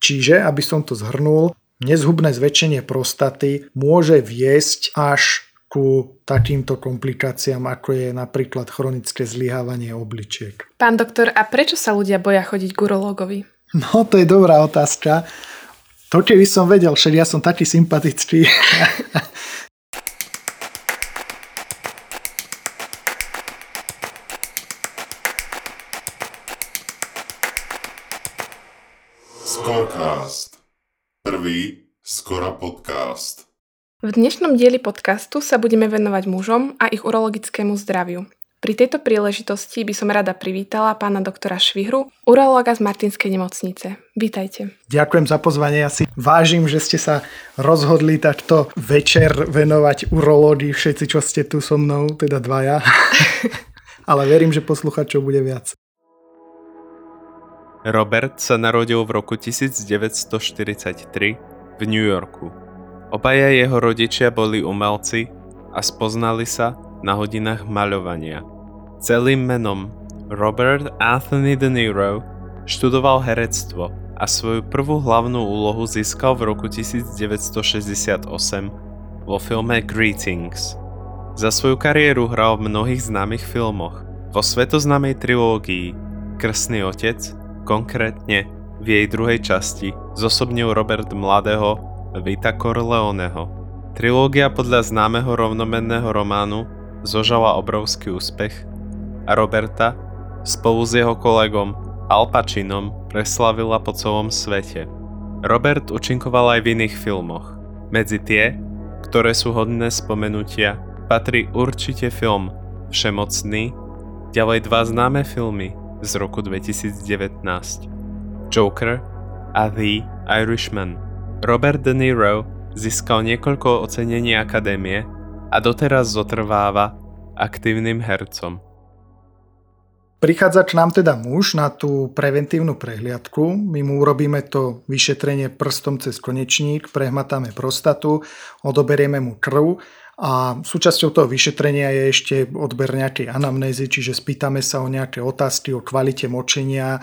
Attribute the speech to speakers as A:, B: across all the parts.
A: Čiže, aby som to zhrnul, nezhubné zväčšenie prostaty môže viesť až ku takýmto komplikáciám, ako je napríklad chronické zlyhávanie obličiek.
B: Pán doktor, a prečo sa ľudia boja chodiť k urológovi?
A: No, to je dobrá otázka. To keby som vedel, však ja som taký sympatický.
C: Prvý Skora podcast.
B: V dnešnom dieli podcastu sa budeme venovať mužom a ich urologickému zdraviu. Pri tejto príležitosti by som rada privítala pána doktora Švihru, urológa z Martinskej nemocnice. Vítajte.
A: Ďakujem za pozvanie. Ja si vážim, že ste sa rozhodli takto večer venovať urológii všetci, čo ste tu so mnou, teda dvaja. Ale verím, že posluchačov bude viac.
D: Robert sa narodil v roku 1943 v New Yorku. Obaja jeho rodičia boli umelci a spoznali sa na hodinách maľovania. Celým menom Robert Anthony De Niro študoval herectvo a svoju prvú hlavnú úlohu získal v roku 1968 vo filme Greetings. Za svoju kariéru hral v mnohých známych filmoch. Vo svetoznámej trilógii Krsný otec, konkrétne v jej druhej časti, zosobnil Robert mladého Vita Corleoneho. Trilógia podľa známeho rovnomenného románu zožala obrovský úspech a Roberta spolu s jeho kolegom Al Pacinom preslavila po celom svete. Robert účinkoval aj v iných filmoch. Medzi tie, ktoré sú hodné spomenutia, patrí určite film Všemocný, ďalej dva známe filmy z roku 2019 Joker a The Irishman. Robert De Niro získal niekoľko ocenení akadémie a doteraz zotrváva aktívnym hercom.
A: Prichádza k nám teda muž na tú preventívnu prehliadku. My mu urobíme to vyšetrenie prstom cez konečník, prehmatáme prostatu, odoberieme mu krv a súčasťou toho vyšetrenia je ešte odber nejakej anamnézy, čiže spýtame sa o nejaké otázky o kvalite močenia,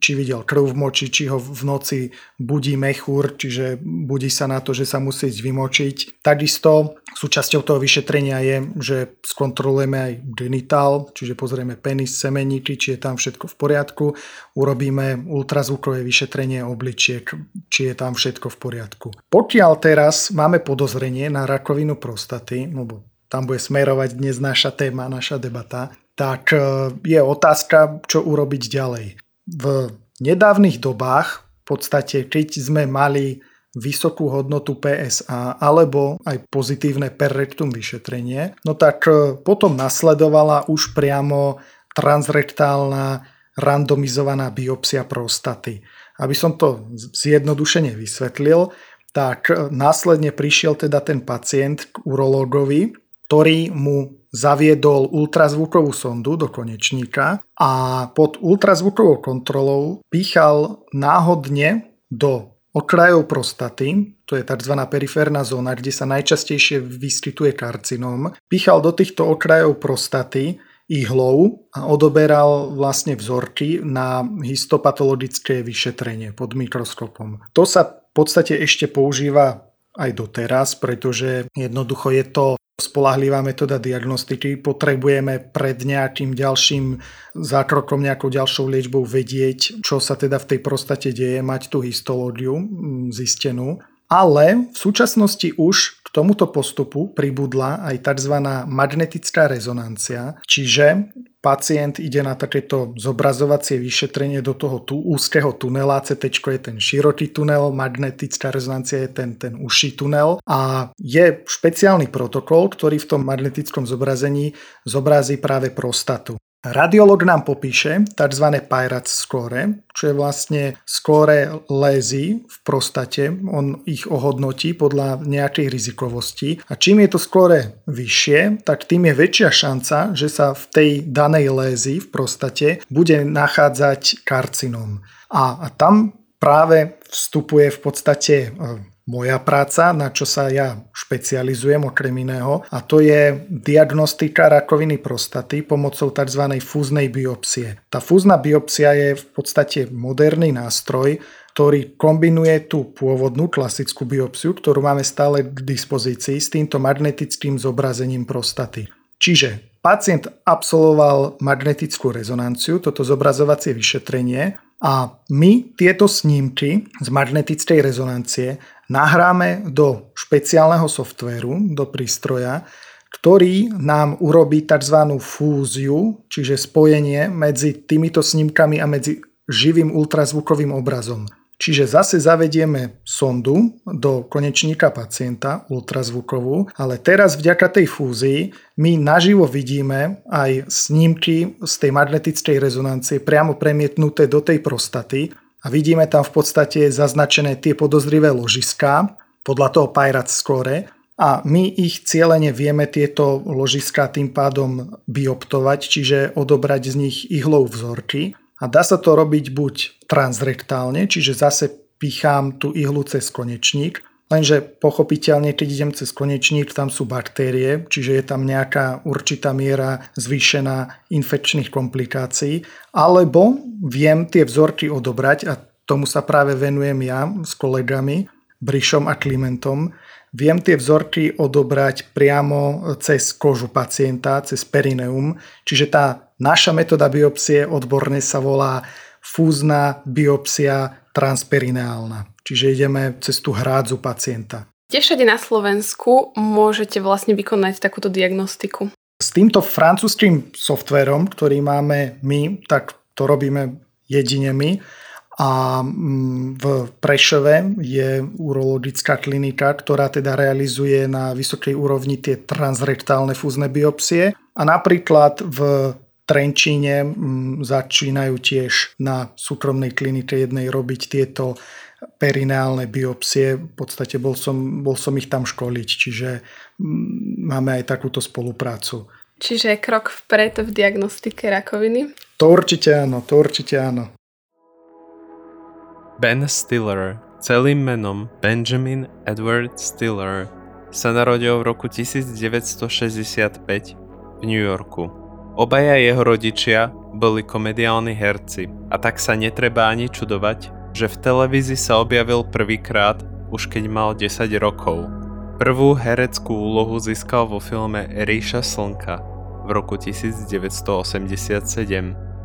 A: či videl krv v moči, či ho v noci budí mechúr, čiže budí sa na to, že sa musí vymočiť. Takisto súčasťou toho vyšetrenia je, že skontrolujeme aj genitál, čiže pozrieme penis, semeníky, či je tam všetko v poriadku. Urobíme ultrazvukové vyšetrenie obličiek, či je tam všetko v poriadku. Pokiaľ teraz máme podozrenie na rakovinu prostaty, lebo tam bude smerovať dnes naša téma, naša debata, tak e, je otázka, čo urobiť ďalej v nedávnych dobách, v podstate keď sme mali vysokú hodnotu PSA alebo aj pozitívne perrektum vyšetrenie, no tak e, potom nasledovala už priamo transrektálna randomizovaná biopsia prostaty. Aby som to zjednodušene vysvetlil, tak e, následne prišiel teda ten pacient k urológovi, ktorý mu zaviedol ultrazvukovú sondu do konečníka a pod ultrazvukovou kontrolou pýchal náhodne do okrajov prostaty, to je tzv. periférna zóna, kde sa najčastejšie vyskytuje karcinóm, pýchal do týchto okrajov prostaty ihlou a odoberal vlastne vzorky na histopatologické vyšetrenie pod mikroskopom. To sa v podstate ešte používa aj doteraz, pretože jednoducho je to spolahlivá metóda diagnostiky. Potrebujeme pred nejakým ďalším zákrokom, nejakou ďalšou liečbou vedieť, čo sa teda v tej prostate deje, mať tú histológiu mm, zistenú. Ale v súčasnosti už k tomuto postupu pribudla aj tzv. magnetická rezonancia, čiže pacient ide na takéto zobrazovacie vyšetrenie do toho tú úzkeho tunela, CT je ten široký tunel, magnetická rezonancia je ten, ten užší tunel a je špeciálny protokol, ktorý v tom magnetickom zobrazení zobrazí práve prostatu. Radiolog nám popíše tzv. Pirates score, čo je vlastne skóre lézy v prostate. On ich ohodnotí podľa nejakej rizikovosti. A čím je to skóre vyššie, tak tým je väčšia šanca, že sa v tej danej lézy v prostate bude nachádzať karcinom. A, a tam práve vstupuje v podstate e, moja práca, na čo sa ja špecializujem okrem iného a to je diagnostika rakoviny prostaty pomocou tzv. fúznej biopsie. Tá fúzna biopsia je v podstate moderný nástroj, ktorý kombinuje tú pôvodnú klasickú biopsiu, ktorú máme stále k dispozícii, s týmto magnetickým zobrazením prostaty. Čiže pacient absolvoval magnetickú rezonanciu, toto zobrazovacie vyšetrenie a my tieto snímky z magnetickej rezonancie nahráme do špeciálneho softvéru, do prístroja, ktorý nám urobí tzv. fúziu, čiže spojenie medzi týmito snímkami a medzi živým ultrazvukovým obrazom. Čiže zase zavedieme sondu do konečníka pacienta, ultrazvukovú, ale teraz vďaka tej fúzii my naživo vidíme aj snímky z tej magnetickej rezonancie priamo premietnuté do tej prostaty a vidíme tam v podstate zaznačené tie podozrivé ložiská podľa toho Pirate Score. A my ich cieľene vieme tieto ložiská tým pádom bioptovať, čiže odobrať z nich ihlou vzorky. A dá sa to robiť buď transrektálne, čiže zase pichám tú ihlu cez konečník, lenže pochopiteľne, keď idem cez konečník, tam sú baktérie, čiže je tam nejaká určitá miera zvýšená infekčných komplikácií, alebo viem tie vzorky odobrať a tomu sa práve venujem ja s kolegami, Brišom a Klimentom, Viem tie vzorky odobrať priamo cez kožu pacienta, cez perineum, čiže tá naša metóda biopsie odborne sa volá fúzna biopsia transperineálna. Čiže ideme cez tú hrádzu pacienta.
B: Kde všade na Slovensku môžete vlastne vykonať takúto diagnostiku?
A: S týmto francúzským softverom, ktorý máme my, tak to robíme jedine my a mm, v Prešove je urologická klinika, ktorá teda realizuje na vysokej úrovni tie transrektálne fúzne biopsie a napríklad v Trenčíne mm, začínajú tiež na súkromnej klinike jednej robiť tieto perineálne biopsie. V podstate bol som, bol som ich tam školiť, čiže mm, máme aj takúto spoluprácu.
B: Čiže krok vpred v diagnostike rakoviny?
A: To určite áno, to určite áno.
D: Ben Stiller, celým menom Benjamin Edward Stiller, sa narodil v roku 1965 v New Yorku. Obaja jeho rodičia boli komediálni herci a tak sa netreba ani čudovať, že v televízii sa objavil prvýkrát už keď mal 10 rokov. Prvú hereckú úlohu získal vo filme Ríša slnka v roku 1987.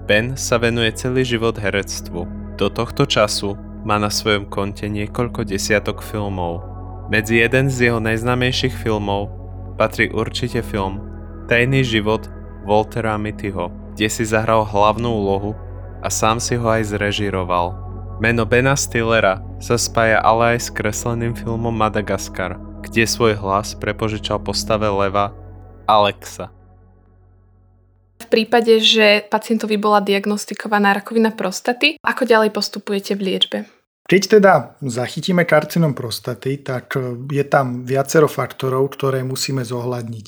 D: Ben sa venuje celý život herectvu do tohto času má na svojom konte niekoľko desiatok filmov. Medzi jeden z jeho najznámejších filmov patrí určite film Tajný život Waltera Mittyho, kde si zahral hlavnú úlohu a sám si ho aj zrežiroval. Meno Bena Stillera sa spája ale aj s kresleným filmom Madagaskar, kde svoj hlas prepožičal postave leva Alexa
B: prípade, že pacientovi bola diagnostikovaná rakovina prostaty, ako ďalej postupujete v liečbe?
A: Keď teda zachytíme karcinom prostaty, tak je tam viacero faktorov, ktoré musíme zohľadniť.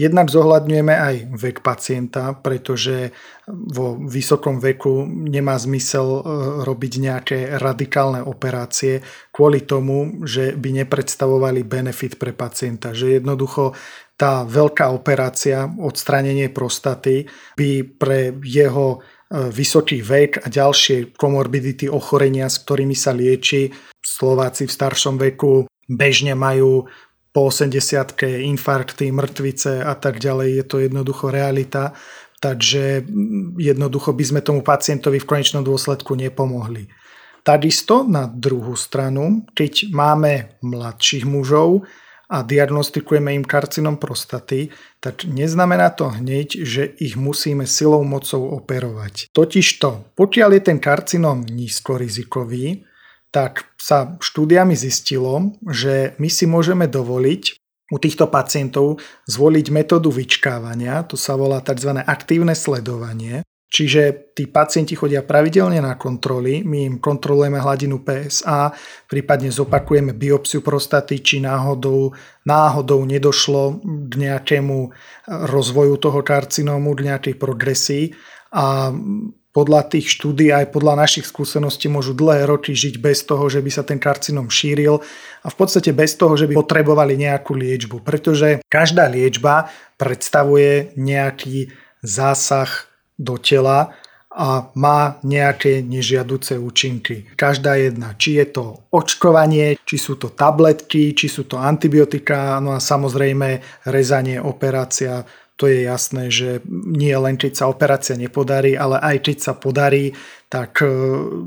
A: Jednak zohľadňujeme aj vek pacienta, pretože vo vysokom veku nemá zmysel e, robiť nejaké radikálne operácie kvôli tomu, že by nepredstavovali benefit pre pacienta. Že jednoducho tá veľká operácia, odstránenie prostaty, by pre jeho e, vysoký vek a ďalšie komorbidity, ochorenia, s ktorými sa lieči, Slováci v staršom veku bežne majú po 80 infarkty, mŕtvice a tak ďalej. Je to jednoducho realita. Takže jednoducho by sme tomu pacientovi v konečnom dôsledku nepomohli. Takisto na druhú stranu, keď máme mladších mužov a diagnostikujeme im karcinom prostaty, tak neznamená to hneď, že ich musíme silou mocou operovať. Totižto, pokiaľ je ten karcinom nízkorizikový, tak sa štúdiami zistilo, že my si môžeme dovoliť u týchto pacientov zvoliť metódu vyčkávania, to sa volá tzv. aktívne sledovanie, Čiže tí pacienti chodia pravidelne na kontroly, my im kontrolujeme hladinu PSA, prípadne zopakujeme biopsiu prostaty, či náhodou, náhodou nedošlo k nejakému rozvoju toho karcinómu, k nejakej progresii a podľa tých štúdí aj podľa našich skúseností môžu dlhé roky žiť bez toho, že by sa ten karcinom šíril a v podstate bez toho, že by potrebovali nejakú liečbu, pretože každá liečba predstavuje nejaký zásah do tela a má nejaké nežiaduce účinky. Každá jedna, či je to očkovanie, či sú to tabletky, či sú to antibiotika, no a samozrejme rezanie, operácia, to je jasné, že nie len keď sa operácia nepodarí, ale aj keď sa podarí, tak e,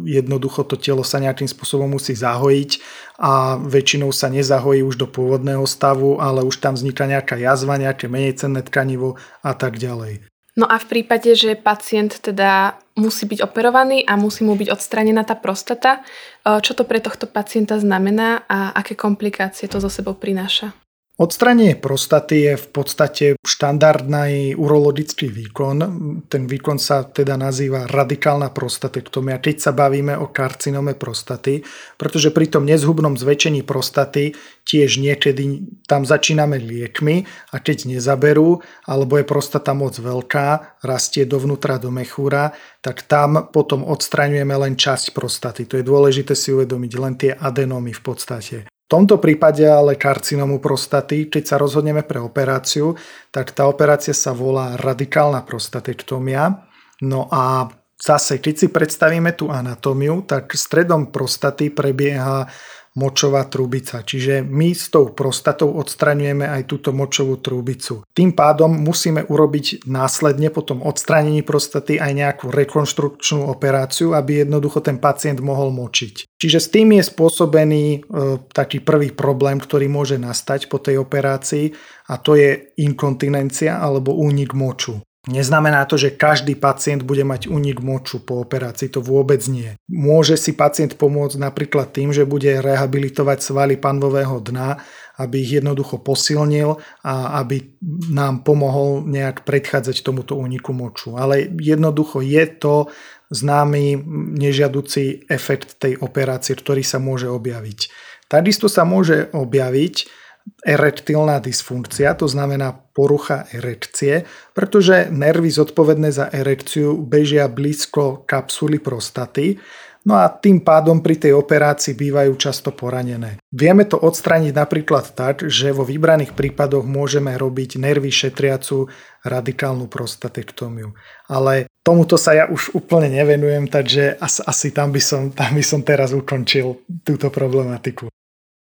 A: jednoducho to telo sa nejakým spôsobom musí zahojiť a väčšinou sa nezahojí už do pôvodného stavu, ale už tam vzniká nejaká jazva, nejaké menej cenné tkanivo a tak ďalej.
B: No a v prípade, že pacient teda musí byť operovaný a musí mu byť odstranená tá prostata, e, čo to pre tohto pacienta znamená a aké komplikácie to zo sebou prináša?
A: Odstranie prostaty je v podstate štandardný urologický výkon. Ten výkon sa teda nazýva radikálna prostatektomia, keď sa bavíme o karcinome prostaty, pretože pri tom nezhubnom zväčšení prostaty tiež niekedy tam začíname liekmi a keď nezaberú, alebo je prostata moc veľká, rastie dovnútra do mechúra, tak tam potom odstraňujeme len časť prostaty. To je dôležité si uvedomiť, len tie adenómy v podstate. V tomto prípade ale karcinomu prostaty, keď sa rozhodneme pre operáciu, tak tá operácia sa volá radikálna prostatektomia. No a zase, keď si predstavíme tú anatómiu, tak stredom prostaty prebieha močová trubica. Čiže my s tou prostatou odstraňujeme aj túto močovú trubicu. Tým pádom musíme urobiť následne po tom odstránení prostaty aj nejakú rekonštrukčnú operáciu, aby jednoducho ten pacient mohol močiť. Čiže s tým je spôsobený e, taký prvý problém, ktorý môže nastať po tej operácii a to je inkontinencia alebo únik moču. Neznamená to, že každý pacient bude mať únik moču po operácii, to vôbec nie. Môže si pacient pomôcť napríklad tým, že bude rehabilitovať svaly panvového dna, aby ich jednoducho posilnil a aby nám pomohol nejak predchádzať tomuto úniku moču. Ale jednoducho je to známy nežiaducí efekt tej operácie, ktorý sa môže objaviť. Takisto sa môže objaviť erektilná dysfunkcia, to znamená porucha erekcie, pretože nervy zodpovedné za erekciu bežia blízko kapsuly prostaty, no a tým pádom pri tej operácii bývajú často poranené. Vieme to odstrániť napríklad tak, že vo vybraných prípadoch môžeme robiť nervy šetriacu radikálnu prostatektómiu. Ale tomuto sa ja už úplne nevenujem, takže asi, tam, by som, tam by som teraz ukončil túto problematiku.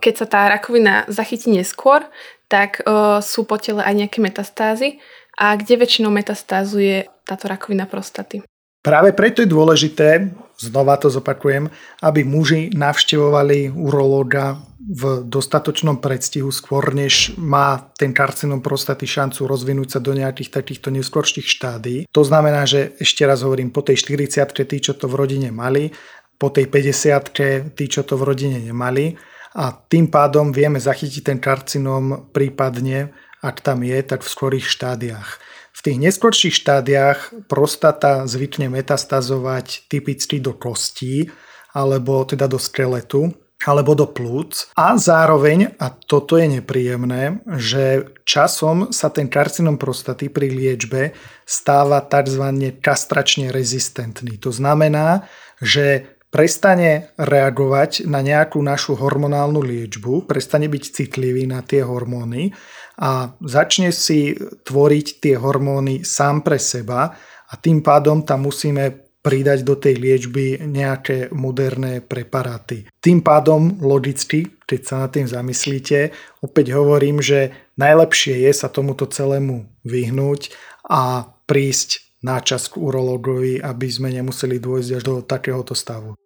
B: Keď sa tá rakovina zachytí neskôr, tak uh, sú po tele aj nejaké metastázy. A kde väčšinou metastázuje táto rakovina prostaty?
A: Práve preto je dôležité, znova to zopakujem, aby muži navštevovali urológa v dostatočnom predstihu skôr, než má ten karcinom prostaty šancu rozvinúť sa do nejakých takýchto neskôrších štádí. To znamená, že ešte raz hovorím, po tej 40 tí, čo to v rodine mali, po tej 50 tí, čo to v rodine nemali, a tým pádom vieme zachytiť ten karcinóm prípadne, ak tam je, tak v skorých štádiách. V tých neskôrších štádiách prostata zvykne metastazovať typicky do kostí, alebo teda do skeletu, alebo do plúc. A zároveň, a toto je nepríjemné, že časom sa ten karcinom prostaty pri liečbe stáva tzv. kastračne rezistentný. To znamená, že prestane reagovať na nejakú našu hormonálnu liečbu, prestane byť citlivý na tie hormóny a začne si tvoriť tie hormóny sám pre seba a tým pádom tam musíme pridať do tej liečby nejaké moderné preparáty. Tým pádom logicky, keď sa nad tým zamyslíte, opäť hovorím, že najlepšie je sa tomuto celému vyhnúť a prísť na čas k urologovi, aby sme nemuseli dôjsť až do takéhoto stavu.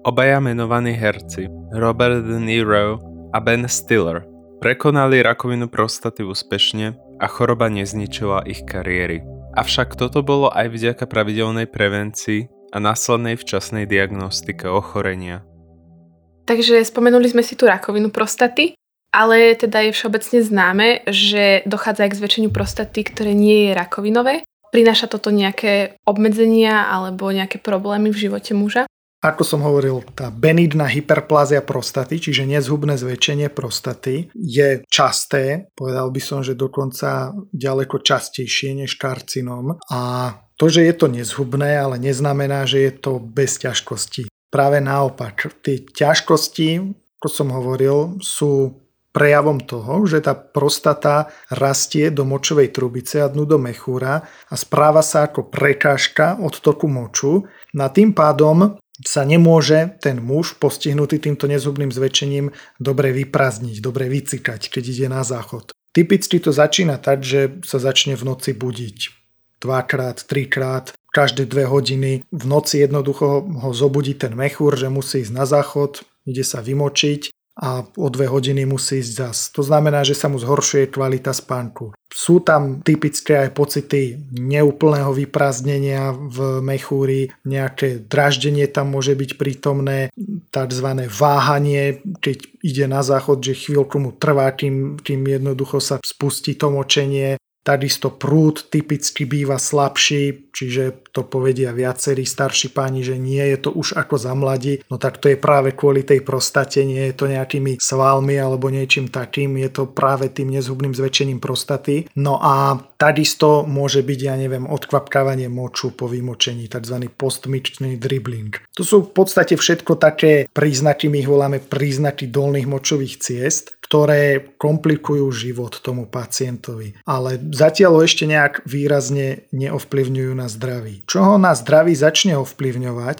D: Obaja menovaní herci, Robert De Niro a Ben Stiller, prekonali rakovinu prostaty úspešne a choroba nezničila ich kariéry. Avšak toto bolo aj vďaka pravidelnej prevencii a následnej včasnej diagnostike ochorenia.
B: Takže spomenuli sme si tú rakovinu prostaty, ale teda je všeobecne známe, že dochádza aj k zväčšeniu prostaty, ktoré nie je rakovinové. Prináša toto nejaké obmedzenia alebo nejaké problémy v živote muža?
A: Ako som hovoril, tá benigná hyperplázia prostaty, čiže nezhubné zväčšenie prostaty, je časté, povedal by som, že dokonca ďaleko častejšie než karcinom. A to, že je to nezhubné, ale neznamená, že je to bez ťažkostí. Práve naopak, tie ťažkosti, ako som hovoril, sú prejavom toho, že tá prostata rastie do močovej trubice a dnu do mechúra a správa sa ako prekážka od toku moču. Na tým pádom sa nemôže ten muž postihnutý týmto nezhubným zväčšením dobre vyprázdniť, dobre vycikať, keď ide na záchod. Typicky to začína tak, že sa začne v noci budiť. Dvakrát, trikrát, každé dve hodiny. V noci jednoducho ho zobudí ten mechúr, že musí ísť na záchod, ide sa vymočiť a o dve hodiny musí ísť zas. To znamená, že sa mu zhoršuje kvalita spánku. Sú tam typické aj pocity neúplného vyprázdnenia v mechúri, nejaké draždenie tam môže byť prítomné, tzv. váhanie, keď ide na záchod, že chvíľku mu trvá, kým, kým jednoducho sa spustí to močenie, Takisto prúd typicky býva slabší, čiže to povedia viacerí starší páni, že nie je to už ako za mladí, no tak to je práve kvôli tej prostate, nie je to nejakými svalmi alebo niečím takým, je to práve tým nezhubným zväčšením prostaty. No a takisto môže byť, ja neviem, odkvapkávanie moču po vymočení, tzv. postmičný dribbling. To sú v podstate všetko také príznaky, my ich voláme príznaky dolných močových ciest, ktoré komplikujú život tomu pacientovi. Ale zatiaľ ešte nejak výrazne neovplyvňujú na zdraví. Čo ho na zdraví začne ovplyvňovať,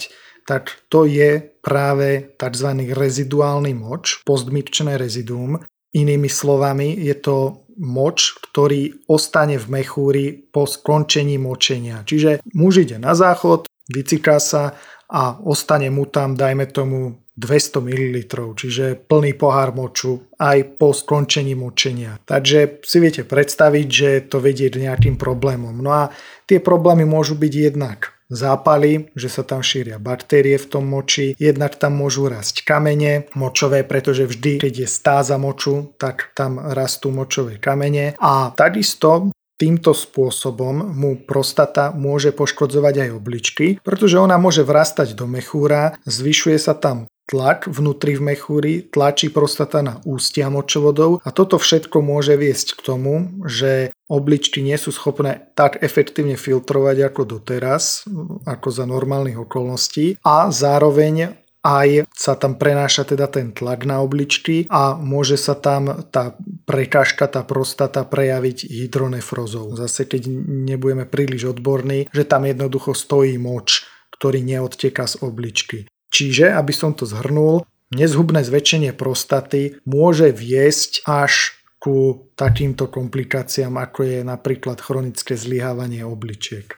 A: tak to je práve tzv. reziduálny moč, postmikčné reziduum. Inými slovami, je to moč, ktorý ostane v mechúri po skončení močenia. Čiže muž ide na záchod, vyciká sa a ostane mu tam, dajme tomu, 200 ml, čiže plný pohár moču aj po skončení močenia. Takže si viete predstaviť, že to vedie k nejakým problémom. No a tie problémy môžu byť jednak zápaly, že sa tam šíria baktérie v tom moči, jednak tam môžu rásť kamene močové, pretože vždy, keď je stáza moču, tak tam rastú močové kamene a takisto Týmto spôsobom mu prostata môže poškodzovať aj obličky, pretože ona môže vrastať do mechúra, zvyšuje sa tam tlak vnútri v mechúri, tlačí prostata na ústia močovodov a toto všetko môže viesť k tomu, že obličky nie sú schopné tak efektívne filtrovať ako doteraz, ako za normálnych okolností a zároveň aj sa tam prenáša teda ten tlak na obličky a môže sa tam tá prekážka, tá prostata prejaviť hydronefrozou. Zase keď nebudeme príliš odborní, že tam jednoducho stojí moč, ktorý neodteká z obličky. Čiže, aby som to zhrnul, nezhubné zväčšenie prostaty môže viesť až ku takýmto komplikáciám, ako je napríklad chronické zlyhávanie obličiek.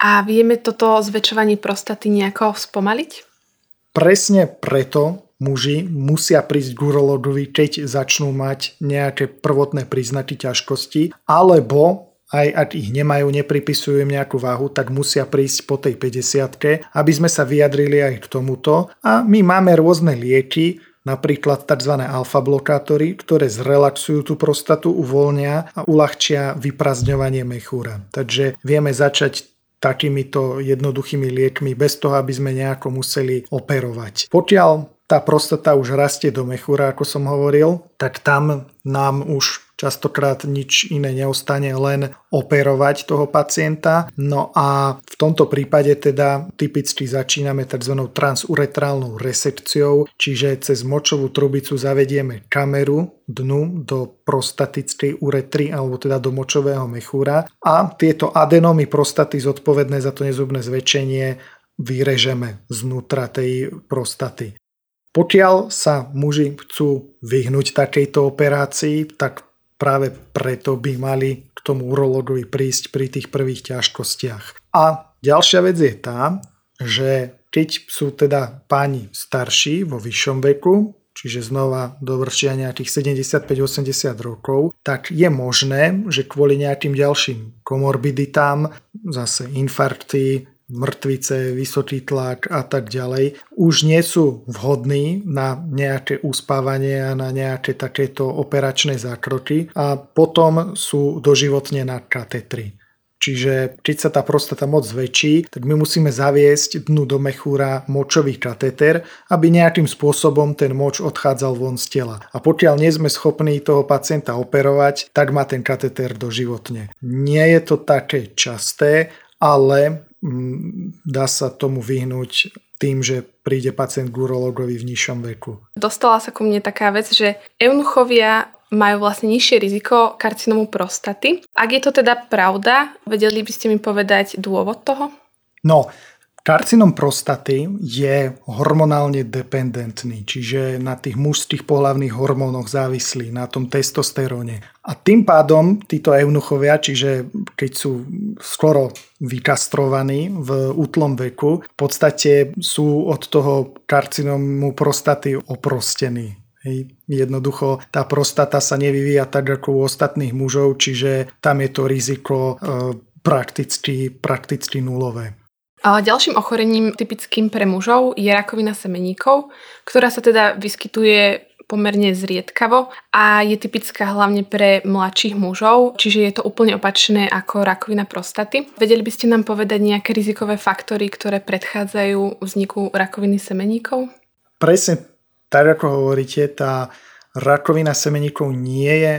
B: A vieme toto zväčšovanie prostaty nejako spomaliť?
A: Presne preto muži musia prísť k urologovi, keď začnú mať nejaké prvotné príznaky ťažkosti, alebo aj ak ich nemajú, nepripisujú im nejakú váhu, tak musia prísť po tej 50 aby sme sa vyjadrili aj k tomuto. A my máme rôzne lieky, napríklad tzv. alfa-blokátory, ktoré zrelaxujú tú prostatu, uvoľnia a uľahčia vyprazňovanie mechúra. Takže vieme začať takýmito jednoduchými liekmi bez toho, aby sme nejako museli operovať. Pokiaľ tá prostata už rastie do mechúra, ako som hovoril, tak tam nám už častokrát nič iné neostane, len operovať toho pacienta. No a v tomto prípade teda typicky začíname tzv. transuretrálnou resekciou, čiže cez močovú trubicu zavedieme kameru dnu do prostatickej uretry alebo teda do močového mechúra a tieto adenómy prostaty zodpovedné za to nezubné zväčšenie vyrežeme znútra tej prostaty. Pokiaľ sa muži chcú vyhnúť takejto operácii, tak práve preto by mali k tomu urologovi prísť pri tých prvých ťažkostiach. A ďalšia vec je tá, že keď sú teda páni starší vo vyššom veku, čiže znova dovršia nejakých 75-80 rokov, tak je možné, že kvôli nejakým ďalším komorbiditám, zase infarkty, mŕtvice, vysoký tlak a tak ďalej, už nie sú vhodní na nejaké uspávanie a na nejaké takéto operačné zákroky a potom sú doživotne na katetri. Čiže keď sa tá prostata moc zväčší, tak my musíme zaviesť dnu do mechúra močový kateter, aby nejakým spôsobom ten moč odchádzal von z tela. A pokiaľ nie sme schopní toho pacienta operovať, tak má ten kateter doživotne. Nie je to také časté, ale dá sa tomu vyhnúť tým, že príde pacient k urologovi v nižšom veku.
B: Dostala sa ku mne taká vec, že eunuchovia majú vlastne nižšie riziko karcinomu prostaty. Ak je to teda pravda, vedeli by ste mi povedať dôvod toho?
A: No, Karcinom prostaty je hormonálne dependentný, čiže na tých mužských pohlavných hormónoch závislý, na tom testosteróne. A tým pádom títo eunuchovia, čiže keď sú skoro vykastrovaní v útlom veku, v podstate sú od toho karcinomu prostaty oprostení. Hej. Jednoducho tá prostata sa nevyvíja tak ako u ostatných mužov, čiže tam je to riziko e, prakticky, prakticky nulové.
B: A ďalším ochorením typickým pre mužov je rakovina semeníkov, ktorá sa teda vyskytuje pomerne zriedkavo a je typická hlavne pre mladších mužov, čiže je to úplne opačné ako rakovina prostaty. Vedeli by ste nám povedať nejaké rizikové faktory, ktoré predchádzajú vzniku rakoviny semeníkov?
A: Presne tak, ako hovoríte, tá rakovina semeníkov nie je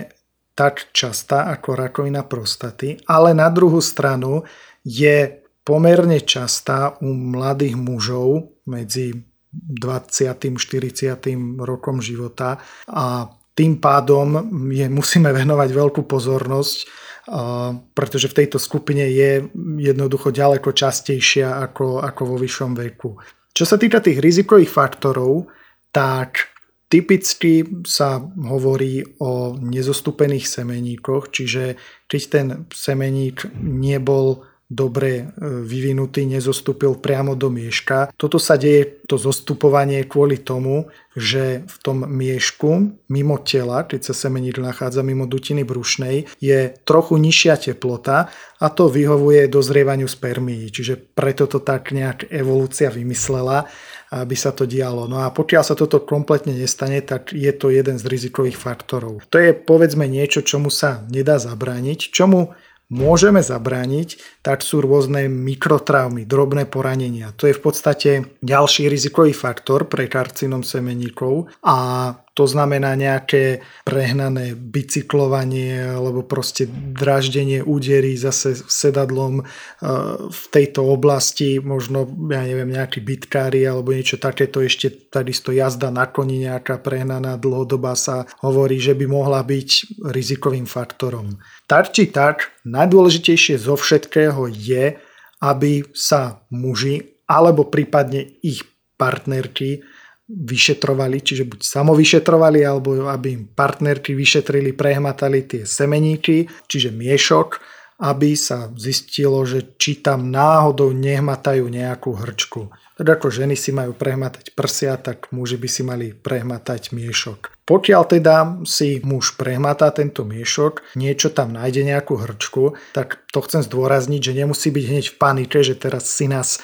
A: tak častá ako rakovina prostaty, ale na druhú stranu je pomerne častá u mladých mužov medzi 20. 40. rokom života a tým pádom je, musíme venovať veľkú pozornosť, pretože v tejto skupine je jednoducho ďaleko častejšia ako, ako vo vyššom veku. Čo sa týka tých rizikových faktorov, tak typicky sa hovorí o nezostupených semeníkoch, čiže keď ten semeník nebol dobre e, vyvinutý, nezostúpil priamo do mieška. Toto sa deje, to zostupovanie kvôli tomu, že v tom miešku mimo tela, keď sa semeník nachádza mimo dutiny brušnej, je trochu nižšia teplota a to vyhovuje dozrievaniu spermií. Čiže preto to tak nejak evolúcia vymyslela, aby sa to dialo. No a pokiaľ sa toto kompletne nestane, tak je to jeden z rizikových faktorov. To je povedzme niečo, čomu sa nedá zabrániť, čomu môžeme zabrániť, tak sú rôzne mikrotraumy, drobné poranenia. To je v podstate ďalší rizikový faktor pre karcinom semeníkov a to znamená nejaké prehnané bicyklovanie alebo proste draždenie údery zase sedadlom e, v tejto oblasti, možno, ja neviem, nejakí bitkári alebo niečo takéto, ešte takisto jazda na koni nejaká prehnaná dlhodobá sa hovorí, že by mohla byť rizikovým faktorom. Tak či tak, najdôležitejšie zo všetkého je, aby sa muži alebo prípadne ich partnerky vyšetrovali, čiže buď samovyšetrovali, alebo aby im partnerky vyšetrili, prehmatali tie semeníky, čiže miešok, aby sa zistilo, že či tam náhodou nehmatajú nejakú hrčku. Tak ako ženy si majú prehmatať prsia, tak muži by si mali prehmatať miešok. Pokiaľ teda si muž prehmatá tento miešok, niečo tam nájde nejakú hrčku, tak to chcem zdôrazniť, že nemusí byť hneď v panike, že teraz si nás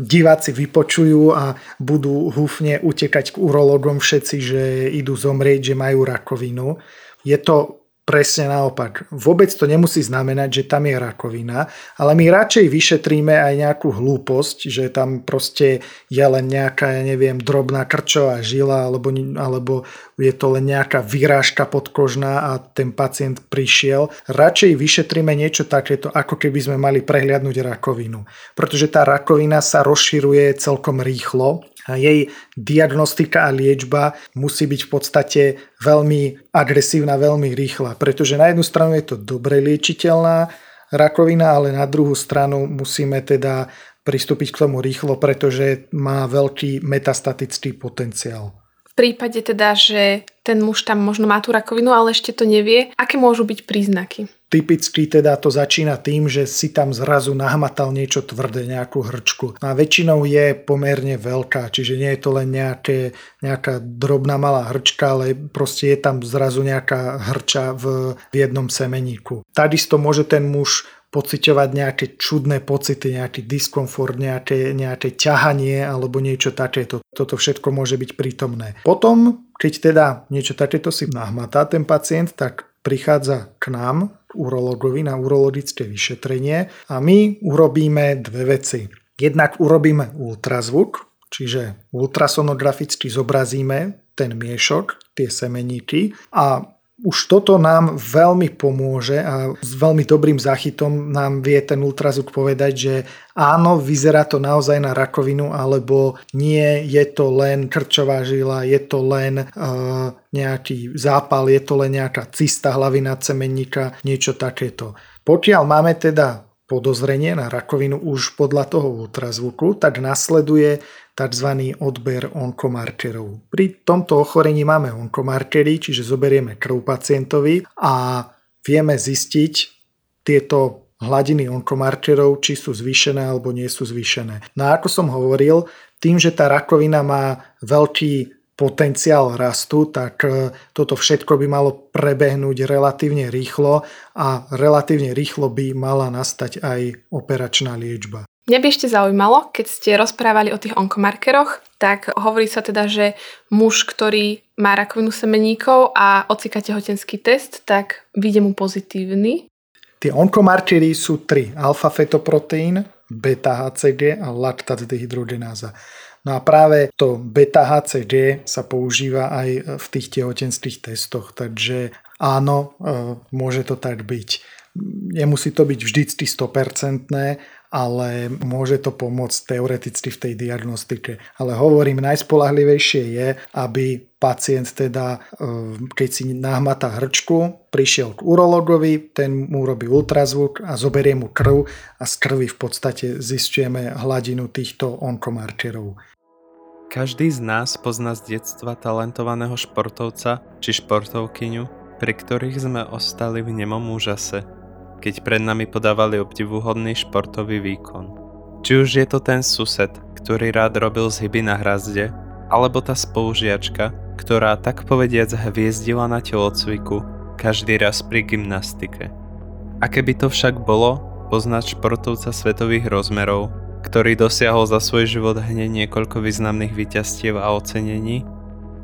A: diváci vypočujú a budú húfne utekať k urologom všetci, že idú zomrieť, že majú rakovinu. Je to Presne naopak. Vôbec to nemusí znamenať, že tam je rakovina, ale my radšej vyšetríme aj nejakú hlúposť, že tam proste je len nejaká, ja neviem, drobná krčová žila, alebo, alebo je to len nejaká vyrážka podkožná a ten pacient prišiel. Radšej vyšetríme niečo takéto, ako keby sme mali prehliadnúť rakovinu. Pretože tá rakovina sa rozširuje celkom rýchlo jej diagnostika a liečba musí byť v podstate veľmi agresívna, veľmi rýchla, pretože na jednu stranu je to dobre liečiteľná rakovina, ale na druhú stranu musíme teda pristúpiť k tomu rýchlo, pretože má veľký metastatický potenciál.
B: Prípade teda, že ten muž tam možno má tú rakovinu, ale ešte to nevie, aké môžu byť príznaky?
A: Typicky teda to začína tým, že si tam zrazu nahmatal niečo tvrdé, nejakú hrčku. A väčšinou je pomerne veľká, čiže nie je to len nejaké, nejaká drobná malá hrčka, ale proste je tam zrazu nejaká hrča v, v jednom semeníku. Takisto môže ten muž pociťovať nejaké čudné pocity, nejaký diskomfort, nejaké, nejaké ťahanie alebo niečo takéto. Toto všetko môže byť prítomné. Potom, keď teda niečo takéto si nahmatá ten pacient, tak prichádza k nám, k urologovi na urologické vyšetrenie a my urobíme dve veci. Jednak urobíme ultrazvuk, čiže ultrasonograficky zobrazíme ten miešok, tie semeníky a už toto nám veľmi pomôže a s veľmi dobrým záchytom nám vie ten ultrazvuk povedať, že áno, vyzerá to naozaj na rakovinu, alebo nie, je to len krčová žila, je to len uh, nejaký zápal, je to len nejaká cista hlavina cemenníka, niečo takéto. Pokiaľ máme teda podozrenie na rakovinu už podľa toho ultrazvuku, tak nasleduje tzv. odber onkomarkerov. Pri tomto ochorení máme onkomarkery, čiže zoberieme krv pacientovi a vieme zistiť tieto hladiny onkomarkerov, či sú zvýšené alebo nie sú zvýšené. No a ako som hovoril, tým, že tá rakovina má veľký potenciál rastu, tak e, toto všetko by malo prebehnúť relatívne rýchlo a relatívne rýchlo by mala nastať aj operačná liečba.
B: Mňa by ešte zaujímalo, keď ste rozprávali o tých onkomarkeroch, tak hovorí sa teda, že muž, ktorý má rakovinu semeníkov a ocika tehotenský test, tak vyjde mu pozitívny.
A: Tie onkomarkery sú tri. Alfa-fetoproteín, beta-HCG a laktát dehydrogenáza. No a práve to beta-HCG sa používa aj v tých tehotenských testoch, takže áno, e, môže to tak byť. Nemusí to byť vždycky 100%, ale môže to pomôcť teoreticky v tej diagnostike. Ale hovorím, najspolahlivejšie je, aby pacient teda, eh, keď si nahmatá hrčku, prišiel k urologovi, ten mu robí ultrazvuk a zoberie mu krv a z krvi v podstate zistujeme hladinu týchto onkomarkerov.
D: Každý z nás pozná z detstva talentovaného športovca či športovkyňu, pri ktorých sme ostali v nemom úžase keď pred nami podávali obdivuhodný športový výkon. Či už je to ten sused, ktorý rád robil zhyby na hrazde, alebo tá spolužiačka, ktorá tak povediac hviezdila na telocviku každý raz pri gymnastike. A keby to však bolo, poznať športovca svetových rozmerov, ktorý dosiahol za svoj život hneď niekoľko významných víťazstiev a ocenení,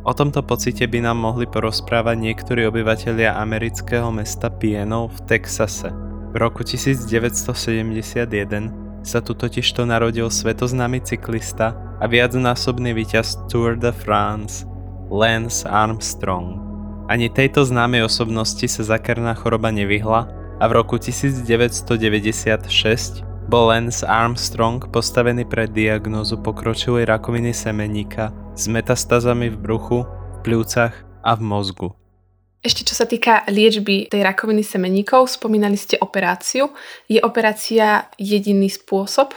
D: O tomto pocite by nám mohli porozprávať niektorí obyvatelia amerického mesta Pieno v Texase, v roku 1971 sa tu totižto narodil svetoznámy cyklista a viacnásobný víťaz Tour de France, Lance Armstrong. Ani tejto známej osobnosti sa zakerná choroba nevyhla a v roku 1996 bol Lance Armstrong postavený pred diagnózu pokročilej rakoviny semeníka s metastázami v bruchu, v pľúcach a v mozgu.
B: Ešte čo sa týka liečby tej rakoviny semeníkov, spomínali ste operáciu. Je operácia jediný spôsob?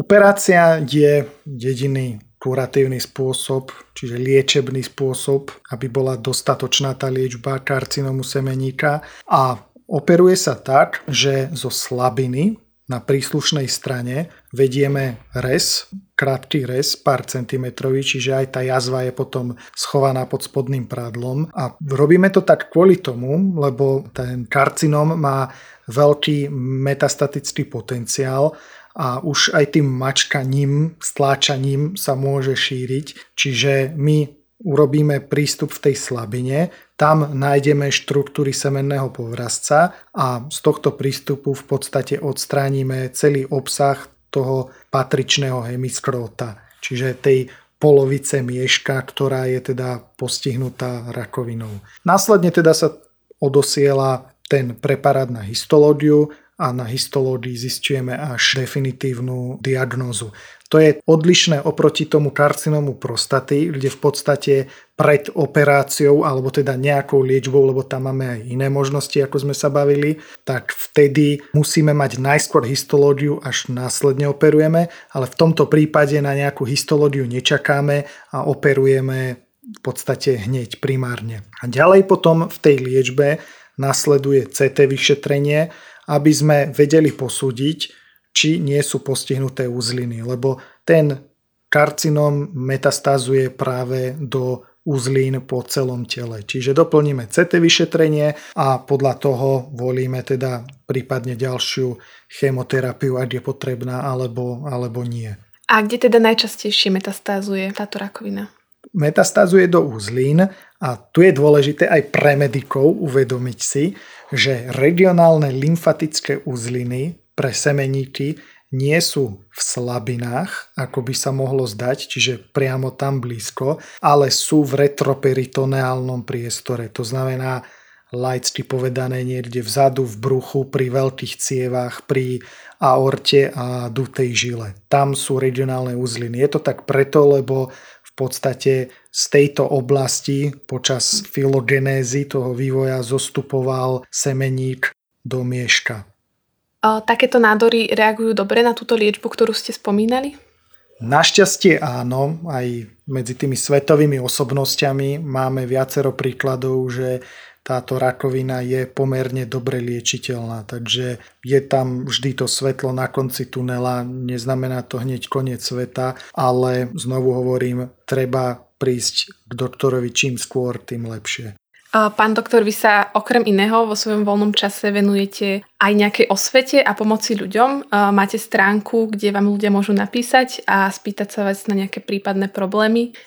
A: Operácia je jediný kuratívny spôsob, čiže liečebný spôsob, aby bola dostatočná tá liečba karcinomu semeníka a operuje sa tak, že zo slabiny na príslušnej strane vedieme res, krátky res, pár centimetrový, čiže aj tá jazva je potom schovaná pod spodným prádlom. A robíme to tak kvôli tomu, lebo ten karcinom má veľký metastatický potenciál a už aj tým mačkaním, stláčaním sa môže šíriť. Čiže my urobíme prístup v tej slabine, tam nájdeme štruktúry semenného povrazca a z tohto prístupu v podstate odstránime celý obsah toho patričného hemiskrota, čiže tej polovice mieška, ktorá je teda postihnutá rakovinou. Následne teda sa odosiela ten preparát na histológiu a na histológii zistujeme až definitívnu diagnózu. To je odlišné oproti tomu karcinomu prostaty, kde v podstate pred operáciou alebo teda nejakou liečbou, lebo tam máme aj iné možnosti, ako sme sa bavili, tak vtedy musíme mať najskôr histológiu, až následne operujeme, ale v tomto prípade na nejakú histológiu nečakáme a operujeme v podstate hneď primárne. A ďalej potom v tej liečbe nasleduje CT vyšetrenie, aby sme vedeli posúdiť, či nie sú postihnuté uzliny, lebo ten karcinom metastázuje práve do uzlín po celom tele. Čiže doplníme CT vyšetrenie a podľa toho volíme teda prípadne ďalšiu chemoterapiu, ak je potrebná alebo, alebo nie.
B: A kde teda najčastejšie metastázuje táto rakovina?
A: Metastázuje do uzlín a tu je dôležité aj pre medikov uvedomiť si, že regionálne lymfatické uzliny pre semeníky nie sú v slabinách, ako by sa mohlo zdať, čiže priamo tam blízko, ale sú v retroperitoneálnom priestore. To znamená laicky povedané niekde vzadu v bruchu pri veľkých cievách, pri aorte a dutej žile. Tam sú regionálne uzliny. Je to tak preto, lebo podstate z tejto oblasti počas filogenézy toho vývoja zostupoval semeník do mieška.
B: Takéto nádory reagujú dobre na túto liečbu, ktorú ste spomínali?
A: Našťastie áno, aj medzi tými svetovými osobnosťami máme viacero príkladov, že táto rakovina je pomerne dobre liečiteľná, takže je tam vždy to svetlo na konci tunela, neznamená to hneď koniec sveta, ale znovu hovorím, treba prísť k doktorovi čím skôr, tým lepšie.
B: Pán doktor, vy sa okrem iného vo svojom voľnom čase venujete aj nejakej osvete a pomoci ľuďom. Máte stránku, kde vám ľudia môžu napísať a spýtať sa vás na nejaké prípadné problémy.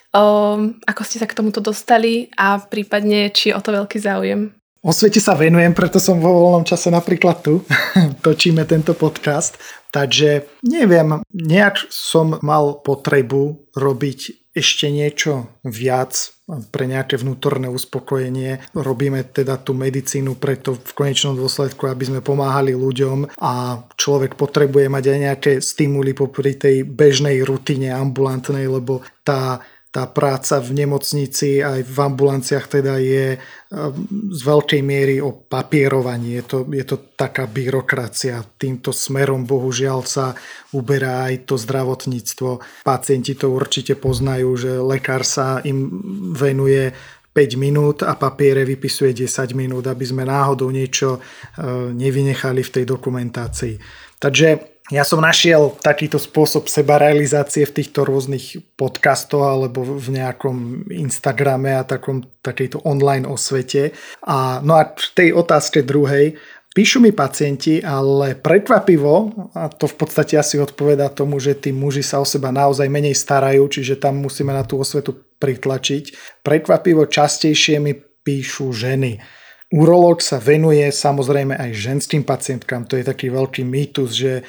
B: Ako ste sa k tomuto dostali a prípadne, či je o to veľký záujem?
A: O svete sa venujem, preto som vo voľnom čase napríklad tu. Točíme tento podcast. Takže neviem, nejak som mal potrebu robiť ešte niečo viac pre nejaké vnútorné uspokojenie. Robíme teda tú medicínu preto v konečnom dôsledku, aby sme pomáhali ľuďom a človek potrebuje mať aj nejaké stimuly popri tej bežnej rutine ambulantnej, lebo tá tá práca v nemocnici aj v ambulanciách teda je um, z veľkej miery o papierovaní. Je to, je to taká byrokracia. Týmto smerom bohužiaľ sa uberá aj to zdravotníctvo. Pacienti to určite poznajú, že lekár sa im venuje 5 minút a papiere vypisuje 10 minút, aby sme náhodou niečo uh, nevynechali v tej dokumentácii. Takže ja som našiel takýto spôsob sebarealizácie v týchto rôznych podcastoch alebo v nejakom Instagrame a takom, takejto online osvete. A, no a v tej otázke druhej, píšu mi pacienti, ale prekvapivo, a to v podstate asi odpoveda tomu, že tí muži sa o seba naozaj menej starajú, čiže tam musíme na tú osvetu pritlačiť. Prekvapivo častejšie mi píšu ženy Urológ sa venuje samozrejme aj ženským pacientkám. To je taký veľký mýtus, že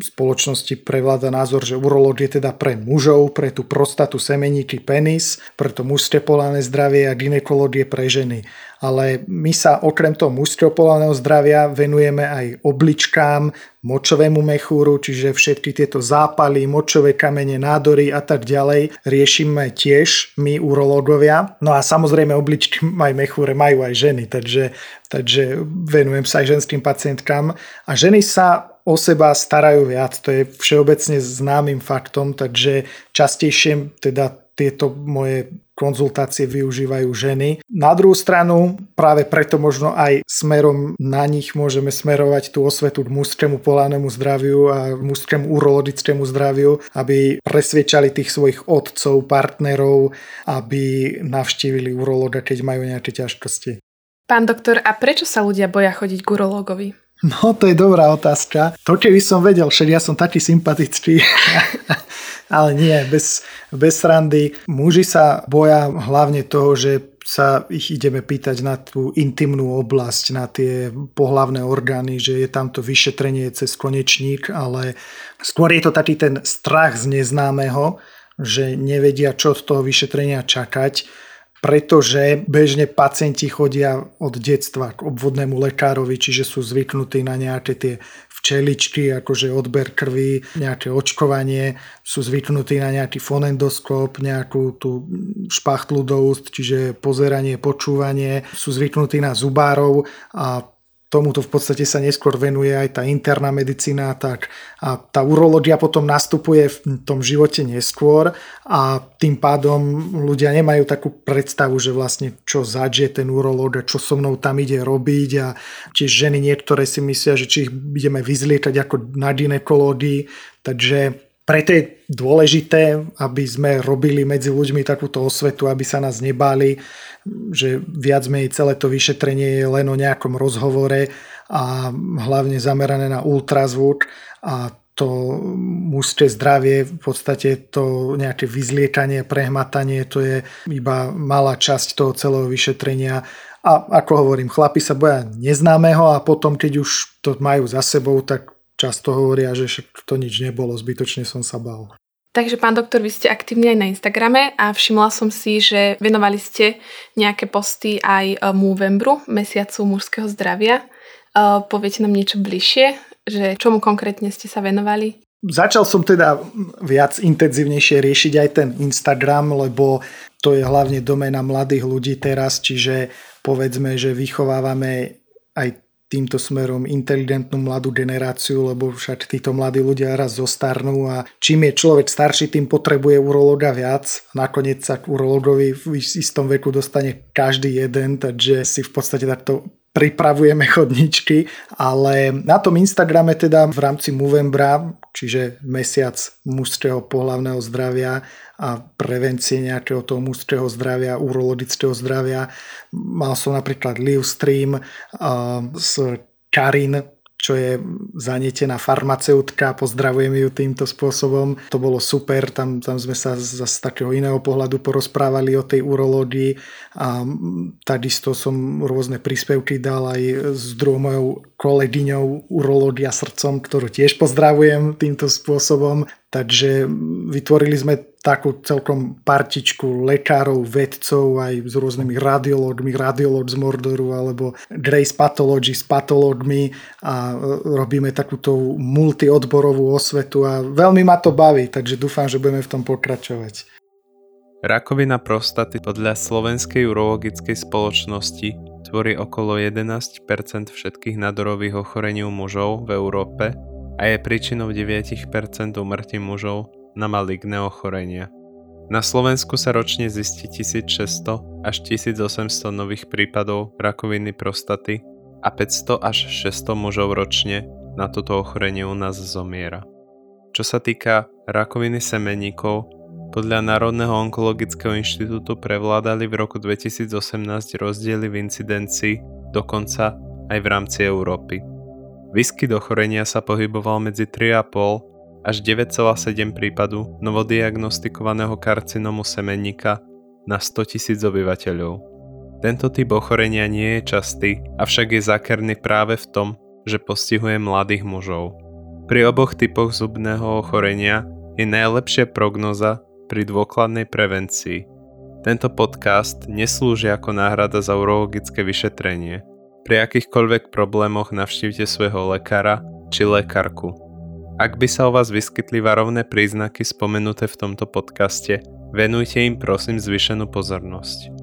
A: spoločnosti prevláda názor, že urológ je teda pre mužov, pre tú prostatu, semeníky, penis, pre to poláne zdravie a ginekológie pre ženy ale my sa okrem toho mužskopolálneho zdravia venujeme aj obličkám, močovému mechúru, čiže všetky tieto zápaly, močové kamene, nádory a tak ďalej riešime tiež my urológovia. No a samozrejme obličky aj mechúre majú aj ženy, takže, takže venujem sa aj ženským pacientkám a ženy sa o seba starajú viac, to je všeobecne známym faktom, takže častejšie teda tieto moje konzultácie využívajú ženy. Na druhú stranu, práve preto možno aj smerom na nich môžeme smerovať tú osvetu k mužskému polárnemu zdraviu a mužskému urologickému zdraviu, aby presviečali tých svojich otcov, partnerov, aby navštívili urologa, keď majú nejaké ťažkosti.
B: Pán doktor, a prečo sa ľudia boja chodiť k urologovi?
A: No, to je dobrá otázka. To keby som vedel, však ja som taký sympatický. Ale nie, bez, bez srandy. Muži sa boja hlavne toho, že sa ich ideme pýtať na tú intimnú oblasť, na tie pohlavné orgány, že je tam to vyšetrenie cez konečník, ale skôr je to taký ten strach z neznámeho, že nevedia, čo od toho vyšetrenia čakať pretože bežne pacienti chodia od detstva k obvodnému lekárovi, čiže sú zvyknutí na nejaké tie včeličky, akože odber krvi, nejaké očkovanie, sú zvyknutí na nejaký fonendoskop, nejakú tú špachtlu do úst, čiže pozeranie, počúvanie, sú zvyknutí na zubárov a tomuto v podstate sa neskôr venuje aj tá interná medicína tak a tá urológia potom nastupuje v tom živote neskôr a tým pádom ľudia nemajú takú predstavu, že vlastne čo zač ten urológ a čo so mnou tam ide robiť a tiež ženy niektoré si myslia, že či ich ideme vyzliekať ako na ginekológii, takže preto je dôležité, aby sme robili medzi ľuďmi takúto osvetu, aby sa nás nebáli, že viac menej celé to vyšetrenie je len o nejakom rozhovore a hlavne zamerané na ultrazvuk a to mužské zdravie, v podstate to nejaké vyzliekanie, prehmatanie, to je iba malá časť toho celého vyšetrenia. A ako hovorím, chlapi sa boja neznámeho a potom, keď už to majú za sebou, tak často hovoria, že to nič nebolo, zbytočne som sa bal.
B: Takže pán doktor, vy ste aktívni aj na Instagrame a všimla som si, že venovali ste nejaké posty aj e, Movembru, mesiacu mužského zdravia. Uh, poviete nám niečo bližšie, že čomu konkrétne ste sa venovali?
A: Začal som teda viac intenzívnejšie riešiť aj ten Instagram, lebo to je hlavne doména mladých ľudí teraz, čiže povedzme, že vychovávame aj týmto smerom inteligentnú mladú generáciu, lebo však títo mladí ľudia raz zostarnú a čím je človek starší, tým potrebuje urológa viac. Nakoniec sa k urológovi v istom veku dostane každý jeden, takže si v podstate takto pripravujeme chodničky, ale na tom Instagrame teda v rámci Movembra, čiže mesiac mužského pohlavného zdravia, a prevencie nejakého toho mužského zdravia, urologického zdravia. Mal som napríklad live stream s Karin, čo je zanietená farmaceutka, pozdravujem ju týmto spôsobom. To bolo super, tam, tam sme sa z, takého iného pohľadu porozprávali o tej urológii a takisto som rôzne príspevky dal aj s druhou mojou kolegyňou urológia srdcom, ktorú tiež pozdravujem týmto spôsobom. Takže vytvorili sme takú celkom partičku lekárov, vedcov, aj s rôznymi radiológmi, radiológ z Mordoru, alebo Grace Pathology s patológmi a robíme takúto multiodborovú osvetu a veľmi ma to baví, takže dúfam, že budeme v tom pokračovať.
D: Rakovina prostaty podľa Slovenskej urologickej spoločnosti tvorí okolo 11% všetkých nadorových ochorení u mužov v Európe a je príčinou 9% umrtí mužov na maligné ochorenia. Na Slovensku sa ročne zistí 1600 až 1800 nových prípadov rakoviny prostaty a 500 až 600 mužov ročne na toto ochorenie u nás zomiera. Čo sa týka rakoviny semeníkov, podľa Národného onkologického inštitútu prevládali v roku 2018 rozdiely v incidencii dokonca aj v rámci Európy. Výskyt ochorenia sa pohyboval medzi 3,5 až 9,7 prípadu novodiagnostikovaného karcinomu semenníka na 100 tisíc obyvateľov. Tento typ ochorenia nie je častý, avšak je zákerný práve v tom, že postihuje mladých mužov. Pri oboch typoch zubného ochorenia je najlepšia prognoza pri dôkladnej prevencii. Tento podcast neslúži ako náhrada za urologické vyšetrenie – pri akýchkoľvek problémoch navštívte svojho lekára či lekárku. Ak by sa u vás vyskytli varovné príznaky spomenuté v tomto podcaste, venujte im prosím zvyšenú pozornosť.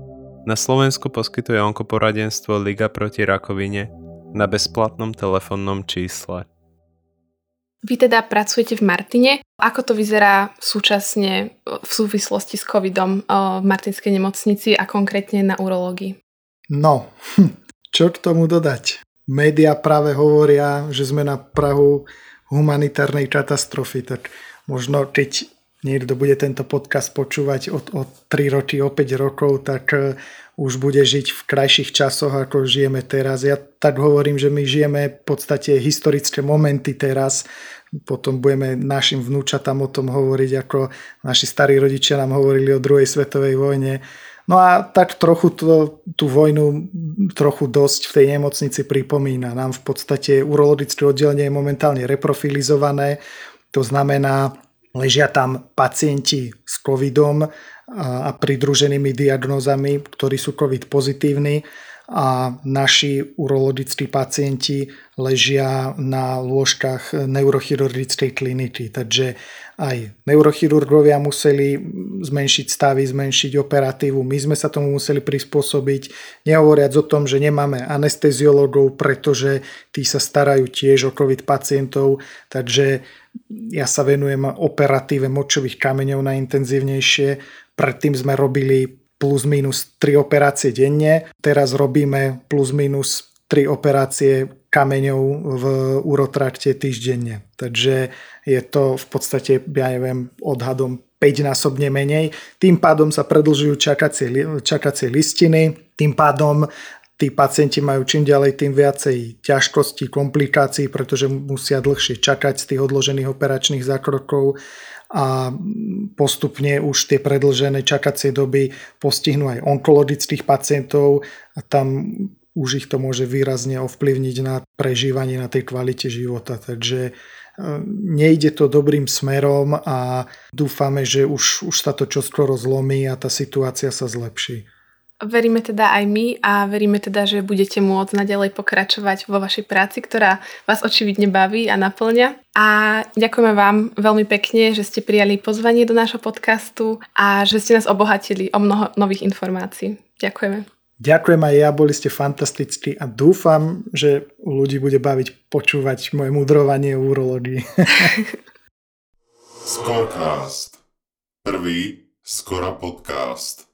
D: Na Slovensku poskytuje onkoporadenstvo Liga proti rakovine na bezplatnom telefónnom čísle.
B: Vy teda pracujete v Martine. Ako to vyzerá súčasne v súvislosti s covidom v Martinskej nemocnici a konkrétne na urológii?
A: No, čo k tomu dodať? Média práve hovoria, že sme na Prahu humanitárnej katastrofy, tak možno keď niekto bude tento podcast počúvať o, o 3 roky, o 5 rokov, tak e, už bude žiť v krajších časoch, ako žijeme teraz. Ja tak hovorím, že my žijeme v podstate historické momenty teraz, potom budeme našim vnúčatám o tom hovoriť, ako naši starí rodičia nám hovorili o druhej svetovej vojne No a tak trochu to, tú vojnu trochu dosť v tej nemocnici pripomína. Nám v podstate urologické oddelenie je momentálne reprofilizované, to znamená, ležia tam pacienti s covidom a pridruženými diagnózami, ktorí sú covid pozitívni a naši urologickí pacienti ležia na lôžkach neurochirurgickej kliniky. Takže aj neurochirurgovia museli zmenšiť stavy, zmenšiť operatívu. My sme sa tomu museli prispôsobiť, nehovoriac o tom, že nemáme anesteziologov, pretože tí sa starajú tiež o COVID pacientov, takže ja sa venujem operatíve močových kameňov najintenzívnejšie. Predtým sme robili plus minus 3 operácie denne. Teraz robíme plus minus 3 operácie kameňov v urotrakte týždenne. Takže je to v podstate, ja neviem, odhadom 5-násobne menej. Tým pádom sa predlžujú čakacie, čakacie listiny, tým pádom tí pacienti majú čím ďalej tým viacej ťažkostí, komplikácií, pretože musia dlhšie čakať z tých odložených operačných zákrokov a postupne už tie predlžené čakacie doby postihnú aj onkologických pacientov a tam už ich to môže výrazne ovplyvniť na prežívanie, na tej kvalite života. Takže nejde to dobrým smerom a dúfame, že už, už sa to čoskoro zlomí a tá situácia sa zlepší.
B: Veríme teda aj my a veríme teda, že budete môcť naďalej pokračovať vo vašej práci, ktorá vás očividne baví a naplňa. A ďakujeme vám veľmi pekne, že ste prijali pozvanie do nášho podcastu a že ste nás obohatili o mnoho nových informácií. Ďakujeme.
A: Ďakujem aj ja, boli ste fantastickí a dúfam, že u ľudí bude baviť počúvať moje mudrovanie o urológii.
C: Scorecast. Prvý Skora podcast.